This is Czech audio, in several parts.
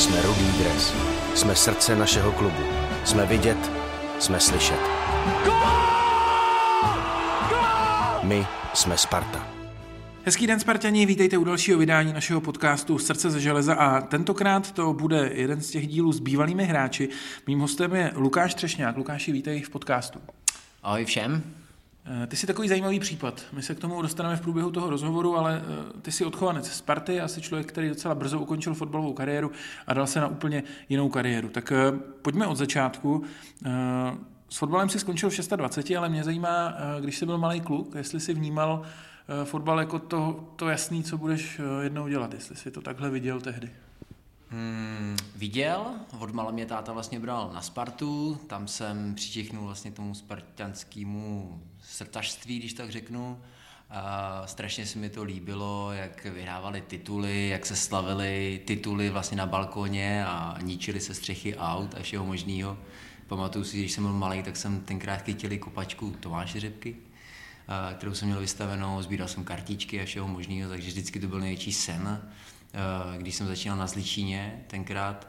Jsme Rudý dres. Jsme srdce našeho klubu. Jsme vidět, jsme slyšet. My jsme Sparta. Hezký den, Spartani, vítejte u dalšího vydání našeho podcastu Srdce ze železa a tentokrát to bude jeden z těch dílů s bývalými hráči. Mým hostem je Lukáš Třešňák. Lukáši, vítej v podcastu. Ahoj všem. Eh, ty jsi takový zajímavý případ. My se k tomu dostaneme v průběhu toho rozhovoru, ale eh, ty jsi odchovanec z Sparty a jsi člověk, který docela brzo ukončil fotbalovou kariéru a dal se na úplně jinou kariéru. Tak eh, pojďme od začátku. S fotbalem si skončil v 26, ale mě zajímá, když jsi byl malý kluk, jestli jsi vnímal fotbal jako to, to jasný, co budeš jednou dělat, jestli jsi to takhle viděl tehdy. Hmm, viděl, od mala mě táta vlastně bral na Spartu, tam jsem přičichnul vlastně tomu spartanskému srtažství, když tak řeknu. A strašně se mi to líbilo, jak vyhrávali tituly, jak se slavili tituly vlastně na balkoně a ničili se střechy aut a všeho možného. Pamatuju si, když jsem byl malý, tak jsem tenkrát chytil kopačku Tomáše Řepky, kterou jsem měl vystavenou, sbíral jsem kartičky a všeho možného, takže vždycky to byl největší sen. Když jsem začínal na Zličíně tenkrát,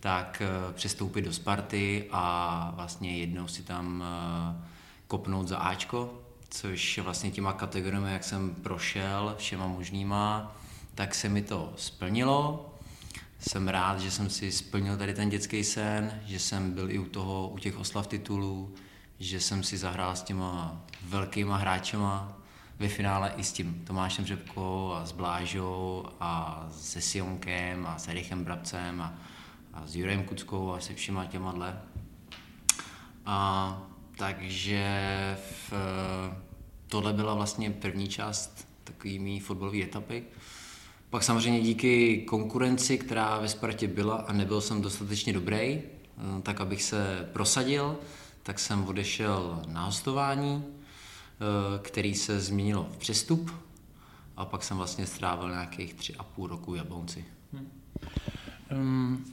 tak přestoupit do Sparty a vlastně jednou si tam kopnout za Ačko, což vlastně těma kategoriemi, jak jsem prošel všema možnýma, tak se mi to splnilo. Jsem rád, že jsem si splnil tady ten dětský sen, že jsem byl i u toho, u těch oslav titulů, že jsem si zahrál s těma velkýma hráčema, ve finále i s tím Tomášem Řepkou a s Blážou a se Sionkem a s Erichem Brabcem a, a s Jurem Kuckou a se všema těma dle. A takže v, tohle byla vlastně první část takové mý fotbalové etapy. Pak samozřejmě díky konkurenci, která ve Spartě byla a nebyl jsem dostatečně dobrý, eh, tak abych se prosadil, tak jsem odešel na hostování, který se změnilo v přestup a pak jsem vlastně strávil nějakých tři a půl roku v Jablonci. Hmm.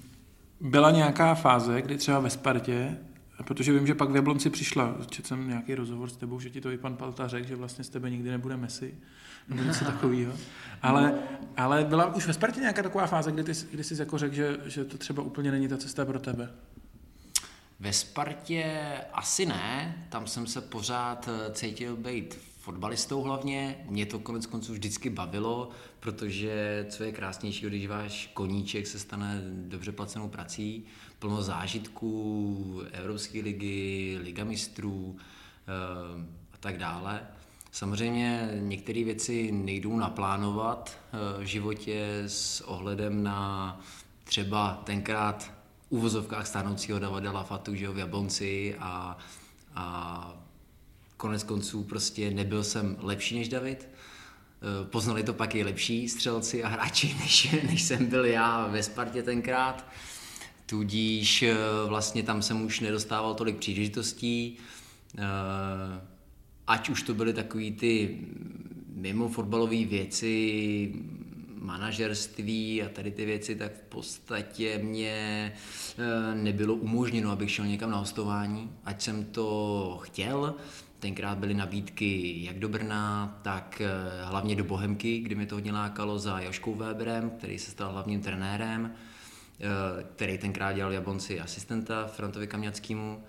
Byla nějaká fáze, kdy třeba ve Spartě Protože vím, že pak v Jablonci přišla, četl jsem nějaký rozhovor s tebou, že ti to i pan Palta řekl, že vlastně z tebe nikdy nebude Messi, nebo něco takového. Ale, ale byla už ve Spartě nějaká taková fáze, kdy, ty, kdy jsi jako řekl, že, že to třeba úplně není ta cesta pro tebe? Ve Spartě asi ne, tam jsem se pořád eh, cítil být fotbalistou hlavně. Mě to konec konců vždycky bavilo, protože co je krásnější, když váš koníček se stane dobře placenou prací, plno zážitků, Evropské ligy, Liga mistrů eh, a tak dále. Samozřejmě některé věci nejdou naplánovat eh, v životě s ohledem na třeba tenkrát uvozovkách stánoucího Davida Lafatu, že v Jablonci a, a konec konců prostě nebyl jsem lepší než David. Eh, poznali to pak i lepší střelci a hráči, než, než jsem byl já ve Spartě tenkrát. Tudíž eh, vlastně tam jsem už nedostával tolik příležitostí, eh, ať už to byly takové ty mimo fotbalové věci, manažerství a tady ty věci, tak v podstatě mě eh, nebylo umožněno, abych šel někam na hostování, ať jsem to chtěl. Tenkrát byly nabídky jak do Brna, tak hlavně do Bohemky, kdy mi to hodně lákalo za Joškou Weberem, který se stal hlavním trenérem. Eh, který tenkrát dělal Jablonci asistenta Frantovi Kamňackému.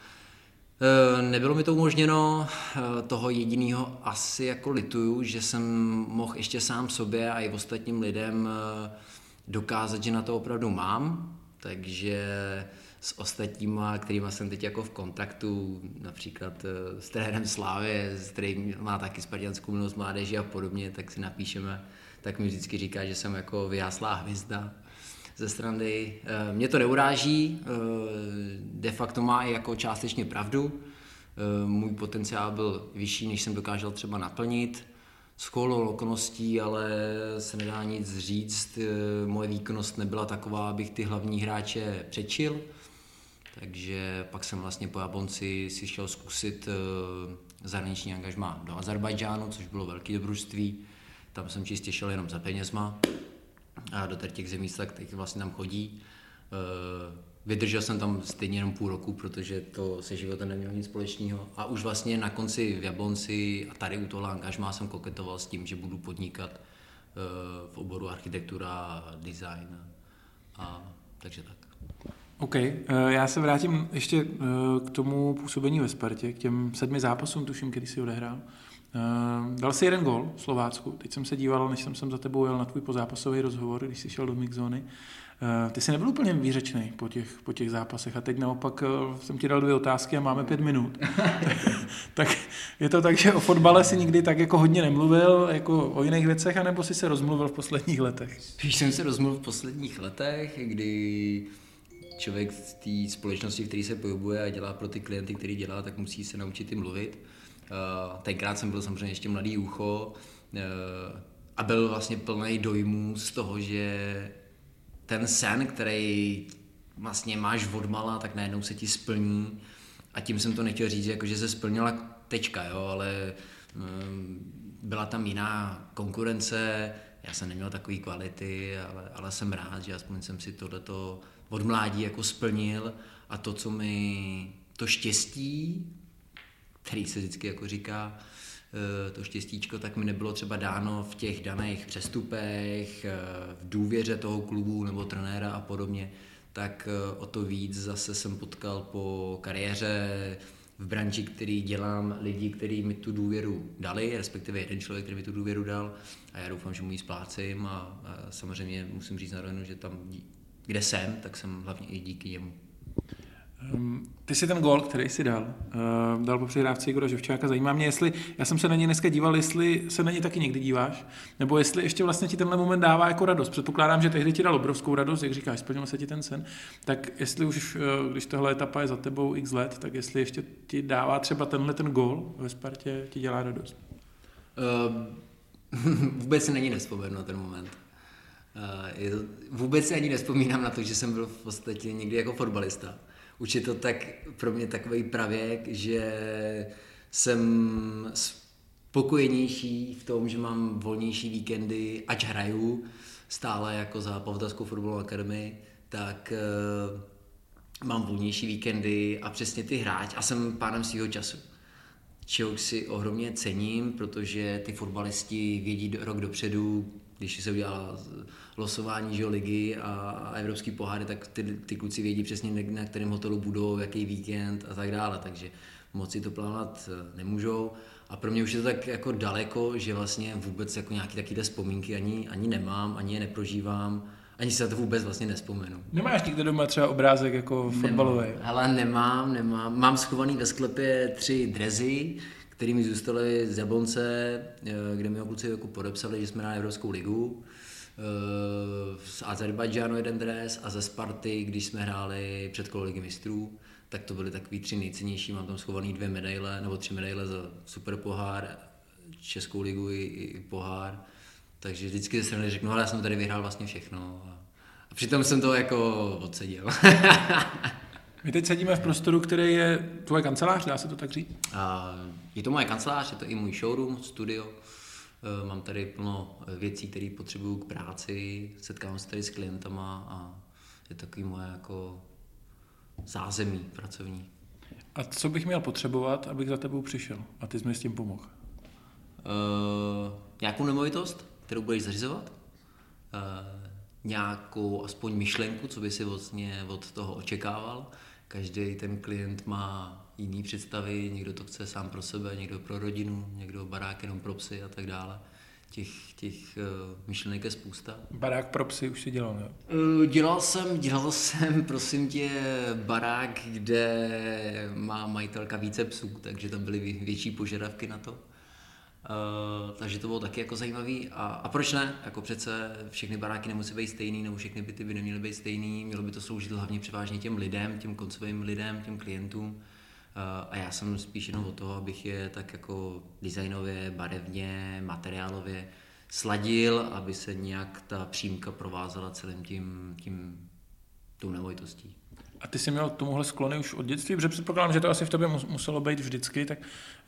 Eh, nebylo mi to umožněno, eh, toho jediného asi jako lituju, že jsem mohl ještě sám sobě a i ostatním lidem dokázat, že na to opravdu mám, takže s ostatníma, kterými jsem teď jako v kontaktu, například s trenérem Slávy, s má taky spartianskou minulost mládeži a podobně, tak si napíšeme, tak mi vždycky říká, že jsem jako vyjáslá hvězda ze strany. Eh, mě to neuráží, eh, de facto má i jako částečně pravdu. Eh, můj potenciál byl vyšší, než jsem dokázal třeba naplnit. S okolností, ale se nedá nic říct. Moje výkonnost nebyla taková, abych ty hlavní hráče přečil. Takže pak jsem vlastně po Japonci si šel zkusit zahraniční angažma do Azerbajdžánu, což bylo velké dobrodružství. Tam jsem čistě šel jenom za penězma a do těch zemí tak teď vlastně tam chodí. Eh, vydržel jsem tam stejně jenom půl roku, protože to se životem nemělo nic společného. A už vlastně na konci v Jablonci a tady u toho angažmá jsem koketoval s tím, že budu podnikat eh, v oboru architektura design. A takže tak. OK, eh, já se vrátím ještě k tomu působení ve Spartě, k těm sedmi zápasům, tuším, který si odehrál. Eh, dal si jeden gol v Slovácku. Teď jsem se díval, než jsem sem za tebou jel na tvůj pozápasový rozhovor, když jsi šel do mixzóny. Ty jsi nebyl úplně výřečný po těch, po těch zápasech a teď naopak jsem ti dal dvě otázky a máme pět minut. tak je to tak, že o fotbale si nikdy tak jako hodně nemluvil, jako o jiných věcech, anebo si se rozmluvil v posledních letech? Spíš jsem se rozmluvil v posledních letech, kdy člověk v té společnosti, v které se pohybuje a dělá pro ty klienty, který dělá, tak musí se naučit i mluvit. Uh, tenkrát jsem byl samozřejmě ještě mladý ucho uh, a byl vlastně plný dojmů z toho, že ten sen, který vlastně máš odmala, tak najednou se ti splní. A tím jsem to nechtěl říct, jako že se splnila tečka, jo, ale um, byla tam jiná konkurence, já jsem neměl takové kvality, ale, ale jsem rád, že aspoň jsem si tohleto od mládí jako splnil a to, co mi to štěstí, který se vždycky jako říká, eh, to štěstíčko, tak mi nebylo třeba dáno v těch daných přestupech, eh, v důvěře toho klubu nebo trenéra a podobně, tak eh, o to víc zase jsem potkal po kariéře v branži, který dělám, lidi, kteří mi tu důvěru dali, respektive jeden člověk, který mi tu důvěru dal a já doufám, že mu ji splácím a, a samozřejmě musím říct na rovinu, že tam kde jsem, tak jsem hlavně i díky němu. Um, ty si ten gol, který si dal, uh, dal po přihrávce Igora Ževčáka. Zajímá mě, jestli, já jsem se na něj dneska díval, jestli se na něj taky někdy díváš, nebo jestli ještě vlastně ti tenhle moment dává jako radost. Předpokládám, že tehdy ti dal obrovskou radost, jak říkáš, splnil se ti ten sen. Tak jestli už, uh, když tohle etapa je za tebou x let, tak jestli ještě ti dává třeba tenhle ten gol ve Spartě, ti dělá radost. Uh, vůbec si není nevzpomenu na ten moment. Eh, je to, vůbec si ani nespomínám na to, že jsem byl v podstatě někdy jako fotbalista. Už je to tak pro mě takový pravěk, že jsem spokojenější v tom, že mám volnější víkendy, ať hraju stále jako za Pavltarskou fotbalovou akademii, tak uh, mám volnější víkendy a přesně ty hráč a jsem pánem svého času. Čeho si ohromně cením, protože ty fotbalisti vědí rok dopředu, když se udělá losování že, ligy a, a evropský poháry, tak ty, ty kluci vědí přesně, na kterém hotelu budou, jaký víkend a tak dále, takže moc si to plánovat eh, nemůžou. A pro mě už je to tak jako daleko, že vlastně vůbec jako nějaké takové vzpomínky ani, ani nemám, ani je neprožívám, ani si na to vůbec vlastně nespomenu. Nemáš nikde doma třeba obrázek jako fotbalový? Ale nemám, nemám. Mám schovaný ve sklepě tři drezy, které mi zůstaly z Jablonce, eh, kde mi ho kluci jako podepsali, že jsme na Evropskou ligu. Eh, z Azerbajdžánu jeden dres a ze Sparty, když jsme hráli před kolo ligy mistrů, tak to byly takový tři nejcennější. Mám tam schovaný dvě medaile, nebo tři medaile za super pohár, Českou ligu i, i pohár. Takže vždycky strany řeknu, ale já jsem tady vyhrál vlastně všechno. A, a přitom jsem to jako odseděl. My teď sedíme v prostoru, který je tvoje kancelář, dá se to tak říct? A je to moje kancelář, je to i můj showroom, studio. Eh, mám tady plno věcí, které potřebuju k práci, setkávám se tady s klientama a je takový moje jako zázemí pracovní. A co bych měl potřebovat, abych za tebou přišel a ty jsi mi s tím pomohl? Uh, nějakou nemovitost, kterou budeš zařizovat? Uh, nějakou aspoň myšlenku, co by si vlastně od toho očekával? Každý ten klient má jiný představy, někdo to chce sám pro sebe, někdo pro rodinu, někdo barák jenom pro psy a tak dále. Těch, těch uh, myšlenek je spousta. Barák pro psy už si dělal, ne? Uh, dělal jsem, dělal jsem, prosím tě, barák, kde má majitelka více psů, takže tam byly větší požadavky na to. Uh, takže to bylo taky jako zajímavý. A, a proč ne? Jako přece všechny baráky nemusí být stejný, nebo všechny byty by neměly být stejný. Mělo by to sloužit hlavně převážně těm lidem, těm koncovým lidem, těm klientům. A já jsem spíš jenom o toho, abych je tak jako designově, barevně, materiálově sladil, aby se nějak ta přímka provázela celým tím, tím tou nemovitostí. A ty jsi měl tomuhle sklony už od dětství, protože předpokládám, že to asi v tobě muselo být vždycky, tak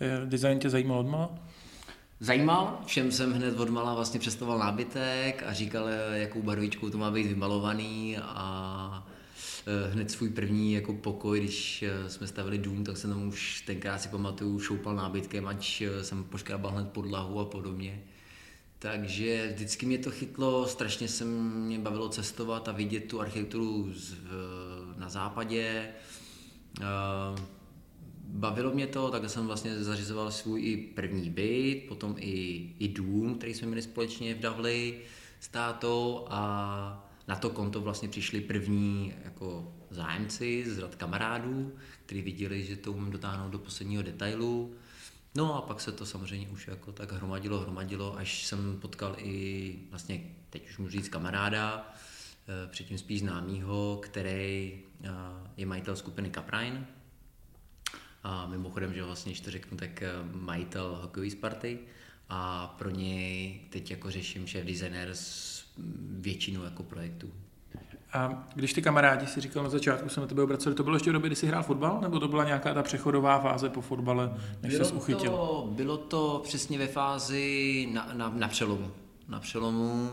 eh, design tě zajímal odmala? Zajímal, všem jsem hned odmala vlastně představoval nábytek a říkal, jakou barvičkou to má být vymalovaný a Eh, hned svůj první jako pokoj, když eh, jsme stavili dům, tak jsem tam už tenkrát si pamatuju, šoupal nábytkem, ať eh, jsem poškrábal hned podlahu a podobně. Takže vždycky mě to chytlo, strašně se mě bavilo cestovat a vidět tu architekturu z, na západě. Uh, bavilo mě to, tak jsem vlastně zařizoval svůj i první byt, potom i, i dům, který jsme měli společně v Davli s tátou a na to konto vlastně přišli první jako zájemci z rad kamarádů, kteří viděli, že to umím dotáhnout do posledního detailu. No a pak se to samozřejmě už jako tak hromadilo, hromadilo, až jsem potkal i vlastně, teď už můžu říct kamaráda, eh, předtím spíš známýho, který eh, je majitel skupiny Caprine, a mimochodem, že vlastně, když to řeknu, tak eh, majitel hokejové Sparty a pro něj teď jako řeším šéf designer s většinou jako projektů. A když ty kamarádi si říkal na začátku, se na tebe obraceli, to bylo ještě v době, kdy jsi hrál fotbal, nebo to byla nějaká ta přechodová fáze po fotbale, než bylo jsi uchytil? To, bylo to přesně ve fázi na, na, na přelomu. Na přelomu,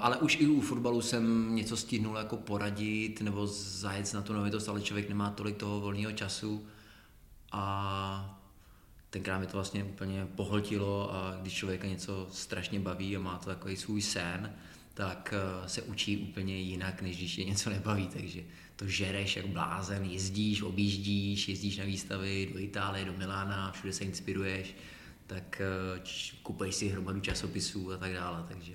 ale už i u fotbalu jsem něco stihnul jako poradit nebo zajet na tu novitost, ale člověk nemá tolik toho volného času a tenkrát mi to vlastně úplně pohltilo a když člověka něco strašně baví a má to takový svůj sen, tak eh, se učí úplně jinak, než když je něco nebaví, takže to žereš jak blázen, jezdíš, objíždíš, jezdíš na výstavy do Itálie, do Milána, všude se inspiruješ, tak eh, kupuješ si hromadu časopisů a tak dále, takže...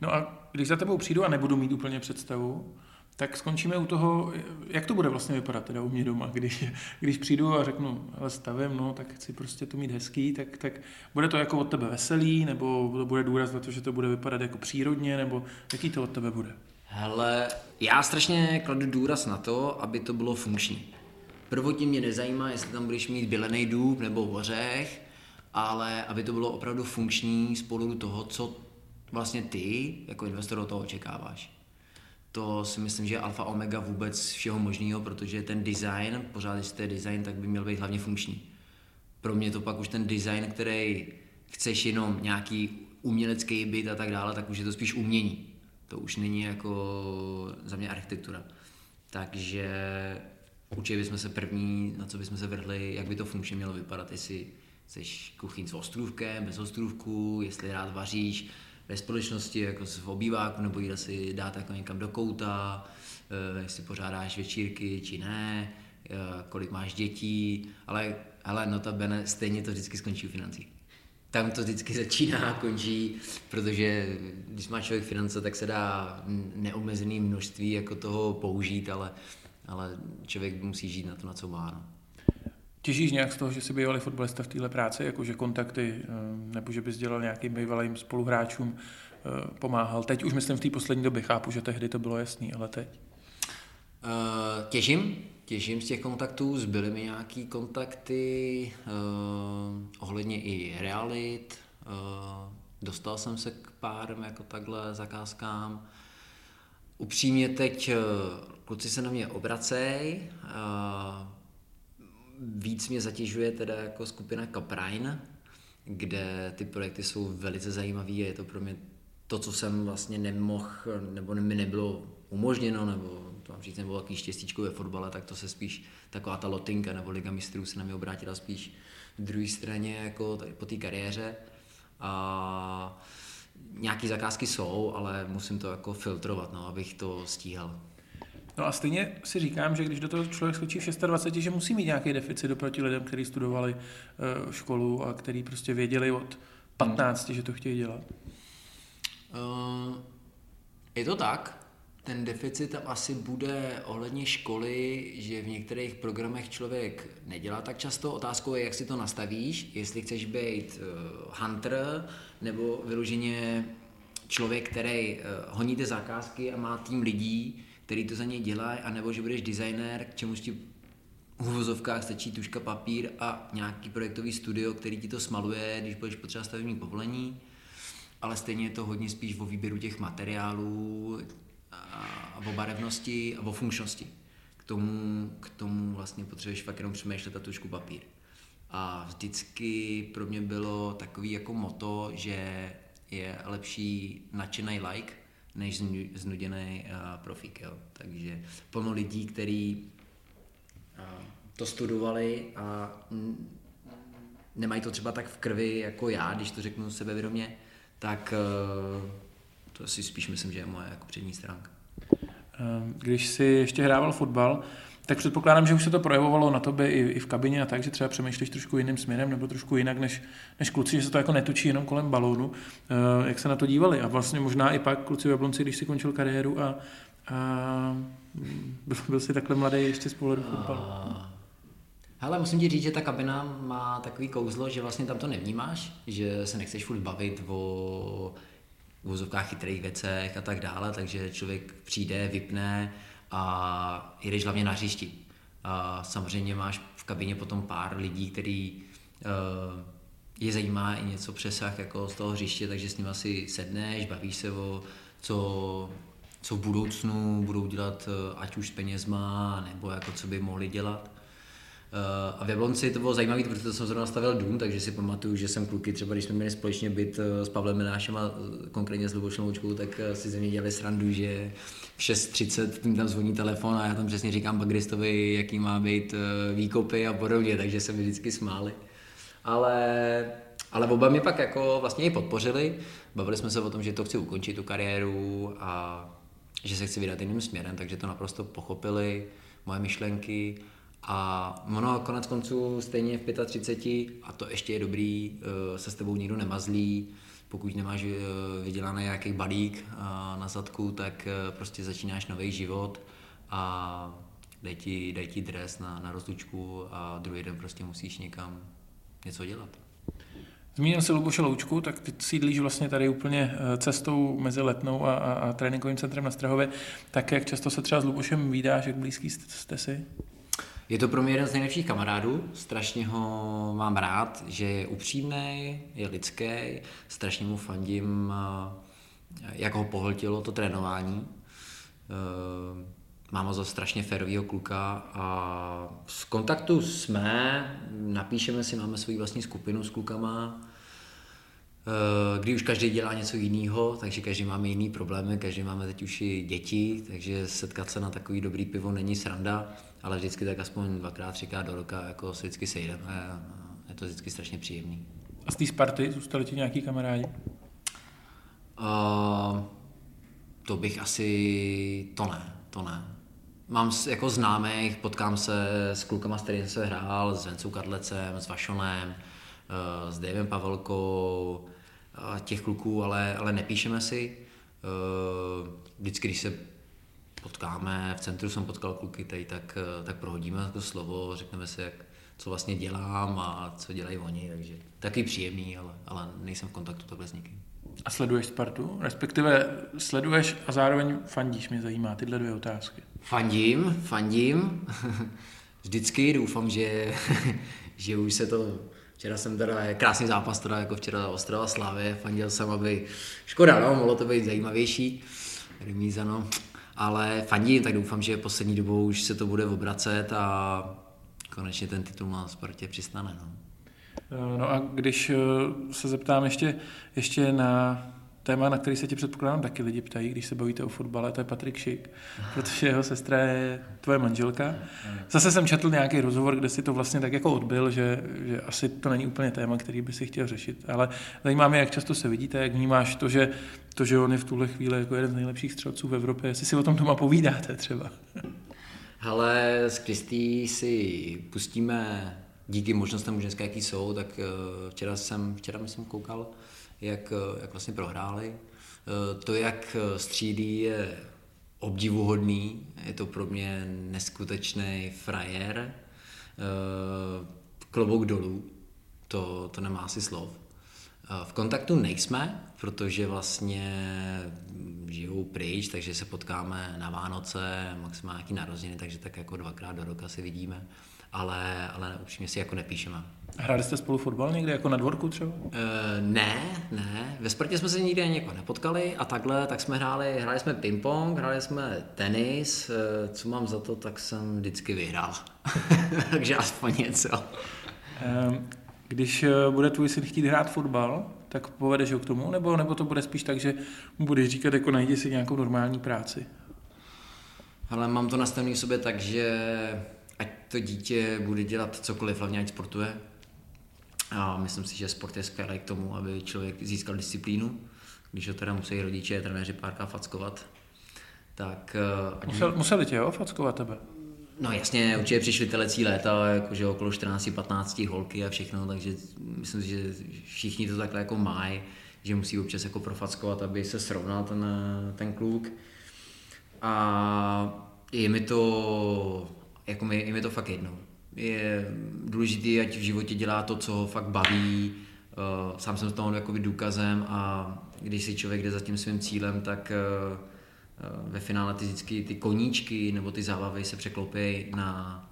No a když za tebou přijdu a nebudu mít úplně představu, tak skončíme u toho, jak to bude vlastně vypadat teda u mě doma, když, když přijdu a řeknu, ale stavím, no, tak chci prostě to mít hezký, tak, tak bude to jako od tebe veselý, nebo to bude důraz na to, že to bude vypadat jako přírodně, nebo jaký to od tebe bude? Hele, já strašně kladu důraz na to, aby to bylo funkční. Prvotně mě nezajímá, jestli tam budeš mít bylený důb nebo ořech, ale aby to bylo opravdu funkční z toho, co vlastně ty jako investor od toho očekáváš to si myslím, že je alfa omega vůbec všeho možného, protože ten design, pořád když to je design, tak by měl být hlavně funkční. Pro mě to pak už ten design, který chceš jenom nějaký umělecký byt a tak dále, tak už je to spíš umění. To už není jako za mě architektura. Takže určitě bychom se první, na co bychom se vrhli, jak by to funkčně mělo vypadat, jestli chceš kuchyň s ostrůvkem, bez ostrůvku, jestli rád vaříš, ve společnosti, jako v obýváku, nebo jde si dát jako někam do kouta, eh, jestli pořádáš večírky, či ne, eh, kolik máš dětí, ale hele, notabene, stejně to vždycky skončí u financí. Tam to vždycky začíná a končí, protože když má člověk finance, tak se dá neomezené množství jako toho použít, ale, ale člověk musí žít na to, na co má. No. Těžíš nějak z toho, že jsi bývalý fotbalista v téhle práci, jakože kontakty, eh, nebo že bys dělal nějakým bývalým spoluhráčům, eh, pomáhal? Teď už myslím v té poslední době, chápu, že tehdy to bylo jasný, ale teď? Uh, těžím, těžím z těch kontaktů, zbyly mi nějaký kontakty ohledně i realit, dostal jsem se k pár jako takhle zakázkám. Upřímně teď kluci se na mě obracej, víc mě zatěžuje teda jako skupina Caprine, kde ty projekty jsou velice zajímavé a je to pro mě to, co jsem vlastně nemohl, nebo mi nebylo umožněno, nebo to mám říct, nebo takový štěstíčko ve fotbale, tak to se spíš taková ta lotinka nebo Liga mistrů se na mě obrátila spíš v druhé straně jako tady po té kariéře. A nějaké zakázky jsou, ale musím to jako filtrovat, no, abych to stíhal. No a stejně si říkám, že když do toho člověk skočí v 26, že musí mít nějaký deficit oproti lidem, kteří studovali uh, školu a kteří prostě věděli od 15, hmm. že to chtějí dělat. Uh, je to tak. Ten deficit tam asi bude ohledně školy, že v některých programech člověk nedělá tak často. Otázkou je, jak si to nastavíš, jestli chceš být uh, hunter nebo vyloženě člověk, který uh, honí ty zakázky a má tým lidí, který to za něj dělají, anebo že budeš designér, k čemu ti v uvozovkách stačí tuška papír a nějaký projektový studio, který ti to smaluje, když budeš potřeba stavební povolení, ale stejně je to hodně spíš o výběru těch materiálů a o barevnosti a o funkčnosti. K tomu, k tomu vlastně potřebuješ fakt jenom přemýšlet a tušku papír. A vždycky pro mě bylo takový jako moto, že je lepší nadšený like, než znuděný uh, profík. Jo. Takže plno lidí, kteří uh, to studovali a nemají to třeba tak v krvi jako já, když to řeknu sebevědomě, tak to si spíš myslím, že je moje jako přední stránka. Když si ještě hrával fotbal, tak předpokládám, že už se to projevovalo na tobě i, i v kabině a tak, že třeba přemýšlíš trošku jiným směrem nebo trošku jinak než, než kluci, že se to jako netočí jenom kolem balónu. Uh, jak se na to dívali? A vlastně možná i pak kluci v Jablonci, když si končil kariéru a, a byl, byl jsi takhle mladý ještě z pohledu fotbalu. Hele, musím ti říct, že ta kabina má takový kouzlo, že vlastně tam to nevnímáš, že se nechceš furt bavit o vozovkách chytrých věcech a tak dále, takže člověk přijde, vypne, a jedeš hlavně na hřišti. A samozřejmě máš v kabině potom pár lidí, který uh, je zajímá i něco přesah jako z toho hřiště, takže s nimi si sedneš, bavíš se o co, co v budoucnu budou dělat, eh, ať už s penězma, nebo jako co by mohli dělat. Eh, a v Jablonci to bylo zajímavé, protože to jsem zrovna stavil dům, takže si pamatuju, že jsem kluky, třeba když jsme měli společně byt s Pavlem Menášem a konkrétně s Lubošem Loučkou, tak si ze mě dělali srandu, že v 6.30 mi tam zvoní telefon a já tam přesně říkám Bagristovi, jaký má být eh, výkopy a podobně, takže se mi vždycky smáli. Ale, ale oba mi pak jako vlastně i podpořili. Bavili jsme se o tom, že to chci ukončit, tu kariéru a že se chci vydat jiným směrem, takže to naprosto pochopili, moje myšlenky. A ono konec konců stejně v 35, a to ještě je dobrý, eh, se s tebou nikdo nemazlí, pokud nemáš eh, vydělaný nějaký balík eh, na zadku, tak prostě začínáš nový život a dej ti, dej ti dres na, na rozlučku a druhý den prostě musíš někam něco dělat. Zmínil jsi Luboše Loučku, tak ty sídlíš vlastně tady úplně cestou mezi Letnou a, a, a tréninkovým centrem na Strahově. Tak jak často se třeba s Lubošem vídáš, jak blízký jste si? Je to pro mě jeden z nejlepších kamarádů, strašně ho mám rád, že je upřímný, je lidský, strašně mu fandím, eh, jak ho pohltilo to trénování. Eh, mám ho za strašně férovýho kluka a z kontaktu jsme, napíšeme si, máme svoji vlastní skupinu s klukama, kdy už každý dělá něco jiného, takže každý máme jiný problémy, každý máme teď už i děti, takže setkat se na takový dobrý pivo není sranda ale vždycky tak aspoň dvakrát, třikrát do roka jako se vždycky sejdeme a je to vždycky strašně příjemný. A z té Sparty zůstali ti nějaký kamarádi? Uh, to bych asi, to ne, to ne. Mám jako známých, potkám se s klukama, s kterými jsem hrál, s Vencou Kadlecem, s Vašonem, uh, s Davem Pavelkou, těch kluků, ale, ale nepíšeme si. Uh, vždycky, když se potkáme, v centru jsem potkal kluky tady, tak, eh, tak prohodíme to slovo, řekneme si, jak, co vlastně dělám a co dělají oni, takže taky příjemný, ale, ale nejsem v kontaktu takhle s nikým. A sleduješ Spartu? Respektive sleduješ a zároveň fandíš, mě zajímá tyhle dvě otázky. Fandím, fandím. Vždycky doufám, že, že už se to Včera jsem teda, krásný zápas teda jako včera Ostrava Slávě, fandil jsem, aby, škoda no, mohlo to být zajímavější, remíza no, ale fandím, tak doufám, že poslední dobou už se to bude obracet a konečně ten titul na Spartě přistane. No. No a když eh, se zeptám ještě, ještě na téma, na který se ti předpokládám taky lidi ptají, když se bavíte o fotbale, to je Patrik Šik, protože jeho sestra je tvoje manželka. Zase jsem četl nějaký rozhovor, kde si to vlastně tak jako odbil, že, že asi to není úplně téma, který by si chtěl řešit, ale zajímá mě, jak často se vidíte, jak vnímáš to, že, to, že on je v tuhle chvíli jako jeden z nejlepších střelců v Evropě, jestli si o tom doma povídáte třeba. Ale s Kristý si pustíme díky možnostem ženské, jaký jsou, tak eh, včera jsem, včera myslím koukal, jak, jak vlastně prohráli. Eh, to, jak střídí, je obdivuhodný, je to pro mě neskutečný frajer. Eh, klobouk dolů, to, to nemá asi slov. Eh, v kontaktu nejsme, protože vlastně žijou pryč, takže se potkáme na Vánoce, maximálně nějaký narozeniny, takže tak jako dvakrát do roka se vidíme, ale, ale upřímně si jako nepíšeme. Hráli jste spolu fotbal někde, jako na dvorku třeba? Uh, ne, ne. Ve Spartě jsme se nikdy ani jako nepotkali a takhle, tak jsme hráli, hráli jsme ping-pong, hráli jsme tenis, uh, co mám za to, tak jsem vždycky vyhrál. Takže aspoň něco. Um, když eh, bude tvůj syn chtít hrát fotbal, tak povedeš ho k tomu, nebo, nebo to bude spíš tak, že mu budeš říkat, jako najdi si nějakou normální práci? Ale mám to nastavený v sobě tak, že to dítě bude dělat cokoliv, hlavně ať sportuje, a myslím si, že sport je skvělý k tomu, aby člověk získal disciplínu. když ho teda musí rodiče, trenéři párka fackovat, tak... Uh, Musel, museli tě, jo, fackovat tebe? No jasně, určitě přišly telecí léta, jakože okolo 14-15 holky a všechno, takže myslím si, že všichni to takhle jako mají, že musí občas jako profackovat, aby se srovnal ten, ten kluk. A je mi to, jako mi, je mi to fakt jedno. Je důležité, ať v životě dělá to, co ho fakt baví. Uh, sám jsem z toho jako důkazem a když si člověk jde za tím svým cílem, tak uh, uh, ve finále ty vždycky ty koníčky nebo ty zábavy se překloupí na,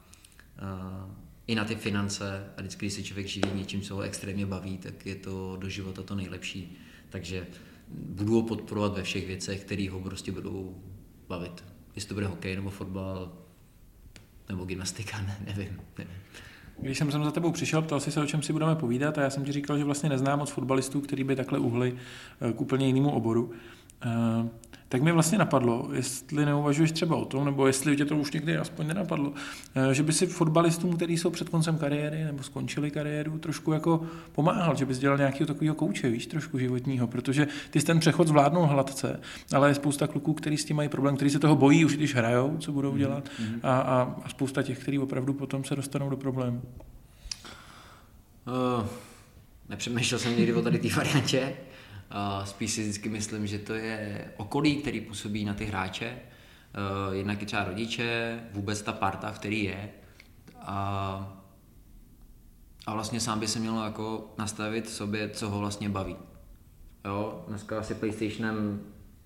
i na ty finance a vždycky, když se člověk živí něčím, co ho extrémně baví, tak je to do života to nejlepší. Takže budu ho podporovat ve všech věcech, které ho prostě budou bavit jestli to bude hokej nebo fotbal nebo gymnastika, ne, nevím, nevím. Když jsem sem za tebou přišel, ptal jsi se, o čem si budeme povídat a já jsem ti říkal, že vlastně neznám moc fotbalistů, kteří by takhle uhli eh, k úplně jinému oboru. Eh, tak mi vlastně napadlo, jestli neuvažuješ třeba o tom, nebo jestli tě to už někdy aspoň nenapadlo, eh, že by si fotbalistům, kteří jsou před koncem kariéry nebo skončili kariéru, trošku jako pomáhal, že bys dělal nějakého takového kouče, víš, trošku životního, protože ty ten přechod zvládnou hladce, ale je spousta kluků, kteří s tím mají problém, kteří se toho bojí už když hrajou, co budou mhm, dělat, mm-hmm. a, a, a spousta těch, kteří opravdu potom se dostanou do problému. Uh, nepřemýšlel jsem někdy o tady té variantě. Spíš si vždycky myslím, že to je okolí, který působí na ty hráče. Eh, jednak i třeba rodiče, vůbec ta parta, v který je. A, a vlastně sám by se měl jako nastavit sobě, co ho vlastně baví. Jo, dneska asi PlayStationem,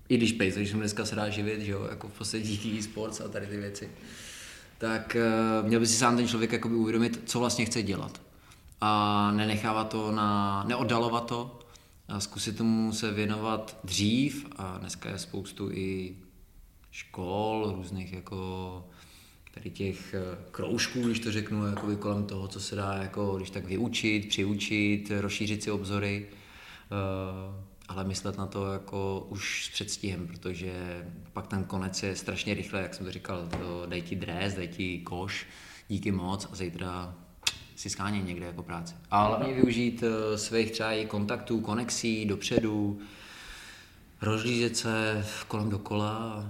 i když PlayStation dneska se dá živit, že jo, jako v podstatě e-sports a tady ty věci, tak uh, měl by si sám ten člověk jakoby uvědomit, co vlastně chce dělat. A nenechávat to na, neoddalovat to, a zkusit tomu se věnovat dřív a dneska je spoustu i škol, různých jako tady těch eh, kroužků, když to řeknu, jako kolem toho, co se dá jako, když tak vyučit, přiučit, rozšířit si obzory, eh, ale myslet na to jako už s předstihem, protože pak ten konec je strašně rychle, jak jsem to říkal, to dej ti dres, dej ti koš, díky moc a zítra si skánět někde jako práci. A hlavně využít uh, svých třeba i kontaktů, konexí dopředu, rozlížet se kolem dokola.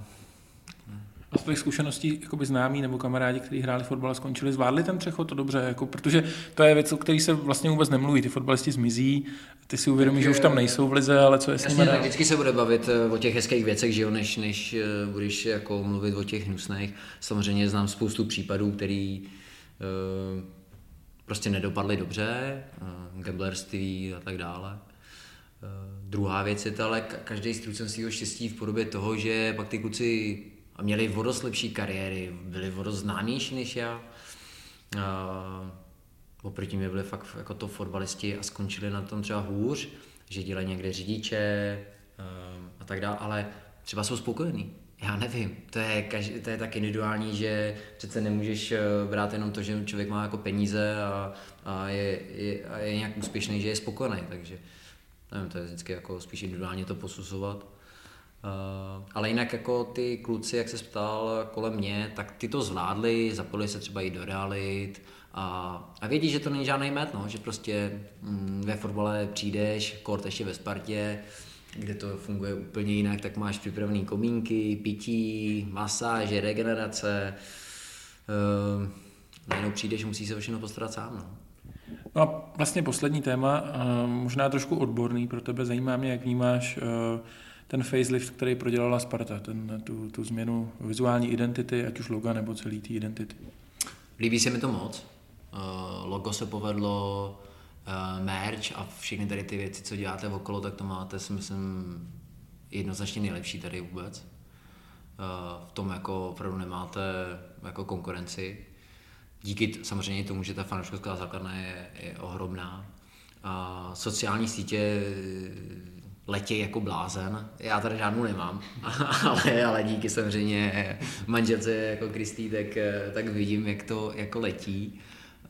A z tvých zkušeností jakoby známí nebo kamarádi, kteří hráli fotbal a skončili, zvládli ten přechod to dobře, jako, protože to je věc, o které se vlastně vůbec nemluví. Ty fotbalisti zmizí, ty si uvědomíš, že už tam nejsou v lize, ale co je s nimi tak vždycky se bude bavit eh, o těch hezkých věcech, že jo, než, než eh, budeš jako mluvit o těch hnusných. Samozřejmě znám spoustu případů, který uh, prostě nedopadly dobře, uh, gamblerství a tak dále. Uh, druhá věc je to ale každý strucen svého štěstí v podobě toho, že pak ty kluci měli vodost lepší kariéry, byli vodost známější než já. Uh, oproti mě byli fakt jako to fotbalisti a skončili na tom třeba hůř, že dělají někde řidiče a tak dále, ale třeba jsou spokojení. Já nevím, to je, každý, to je tak individuální, že přece nemůžeš eh, brát jenom to, že člověk má jako peníze a, a, je, je, a je nějak úspěšný, že je spokojený, takže nevím, to je vždycky jako spíš individuálně to posuzovat. Uh, ale jinak jako ty kluci, jak se ptal kolem mě, tak ty to zvládli, zapojili se třeba i do realit a, a vědí, že to není žádný met, no, že prostě mm, ve fotbale přijdeš, kort ještě ve Spartě, kde to funguje úplně jinak, tak máš připravený komínky, pití, masáže, regenerace. Uh, najednou přijdeš, musíš se o všechno postarat sám. No. No a vlastně poslední téma, uh, možná trošku odborný pro tebe, zajímá mě, jak vnímáš uh, ten facelift, který prodělala Sparta, ten, tu, tu změnu vizuální identity, ať už loga nebo celý té identity. Líbí se mi to moc. Uh, logo se povedlo uh, merch a všechny tady ty věci, co děláte okolo, tak to máte, si myslím, jednoznačně nejlepší tady vůbec. Uh, v tom jako opravdu nemáte jako konkurenci. Díky samozřejmě tomu, že ta fanouškovská základna je, je ohromná. A sociální sítě letí jako blázen. Já tady žádnou nemám, ale, ale díky samozřejmě manželce jako Kristý, tak, tak vidím, jak to jako letí.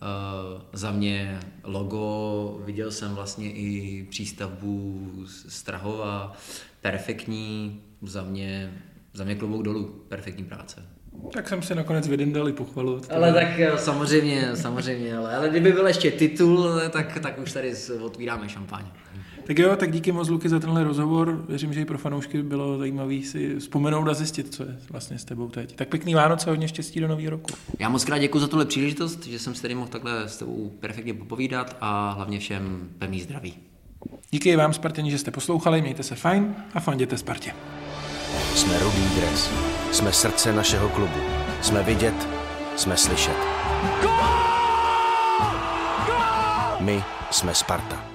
Uh, za mě logo, viděl jsem vlastně i přístavbu Strahova, perfektní, za mě, za mě klobouk dolů, perfektní práce. Tak jsem si nakonec vydindal i pochvalu. Ale tak samozřejmě, samozřejmě, ale, ale kdyby byl ještě titul, tak, tak už tady otvíráme šampaň. Tak jo, tak díky moc Luky za tenhle rozhovor. Věřím, že i pro fanoušky bylo zajímavé si vzpomenout a zjistit, co je vlastně s tebou teď. Tak pěkný Vánoce, hodně štěstí do nového roku. Já moc krát děkuji za tuhle příležitost, že jsem si tady mohl takhle s tebou perfektně popovídat a hlavně všem pevný zdraví. Díky vám, Spartěni, že jste poslouchali, mějte se fajn a fanděte Spartě. Jsme Rudý dres. Jsme srdce našeho klubu. Jsme vidět, jsme slyšet. My jsme Sparta.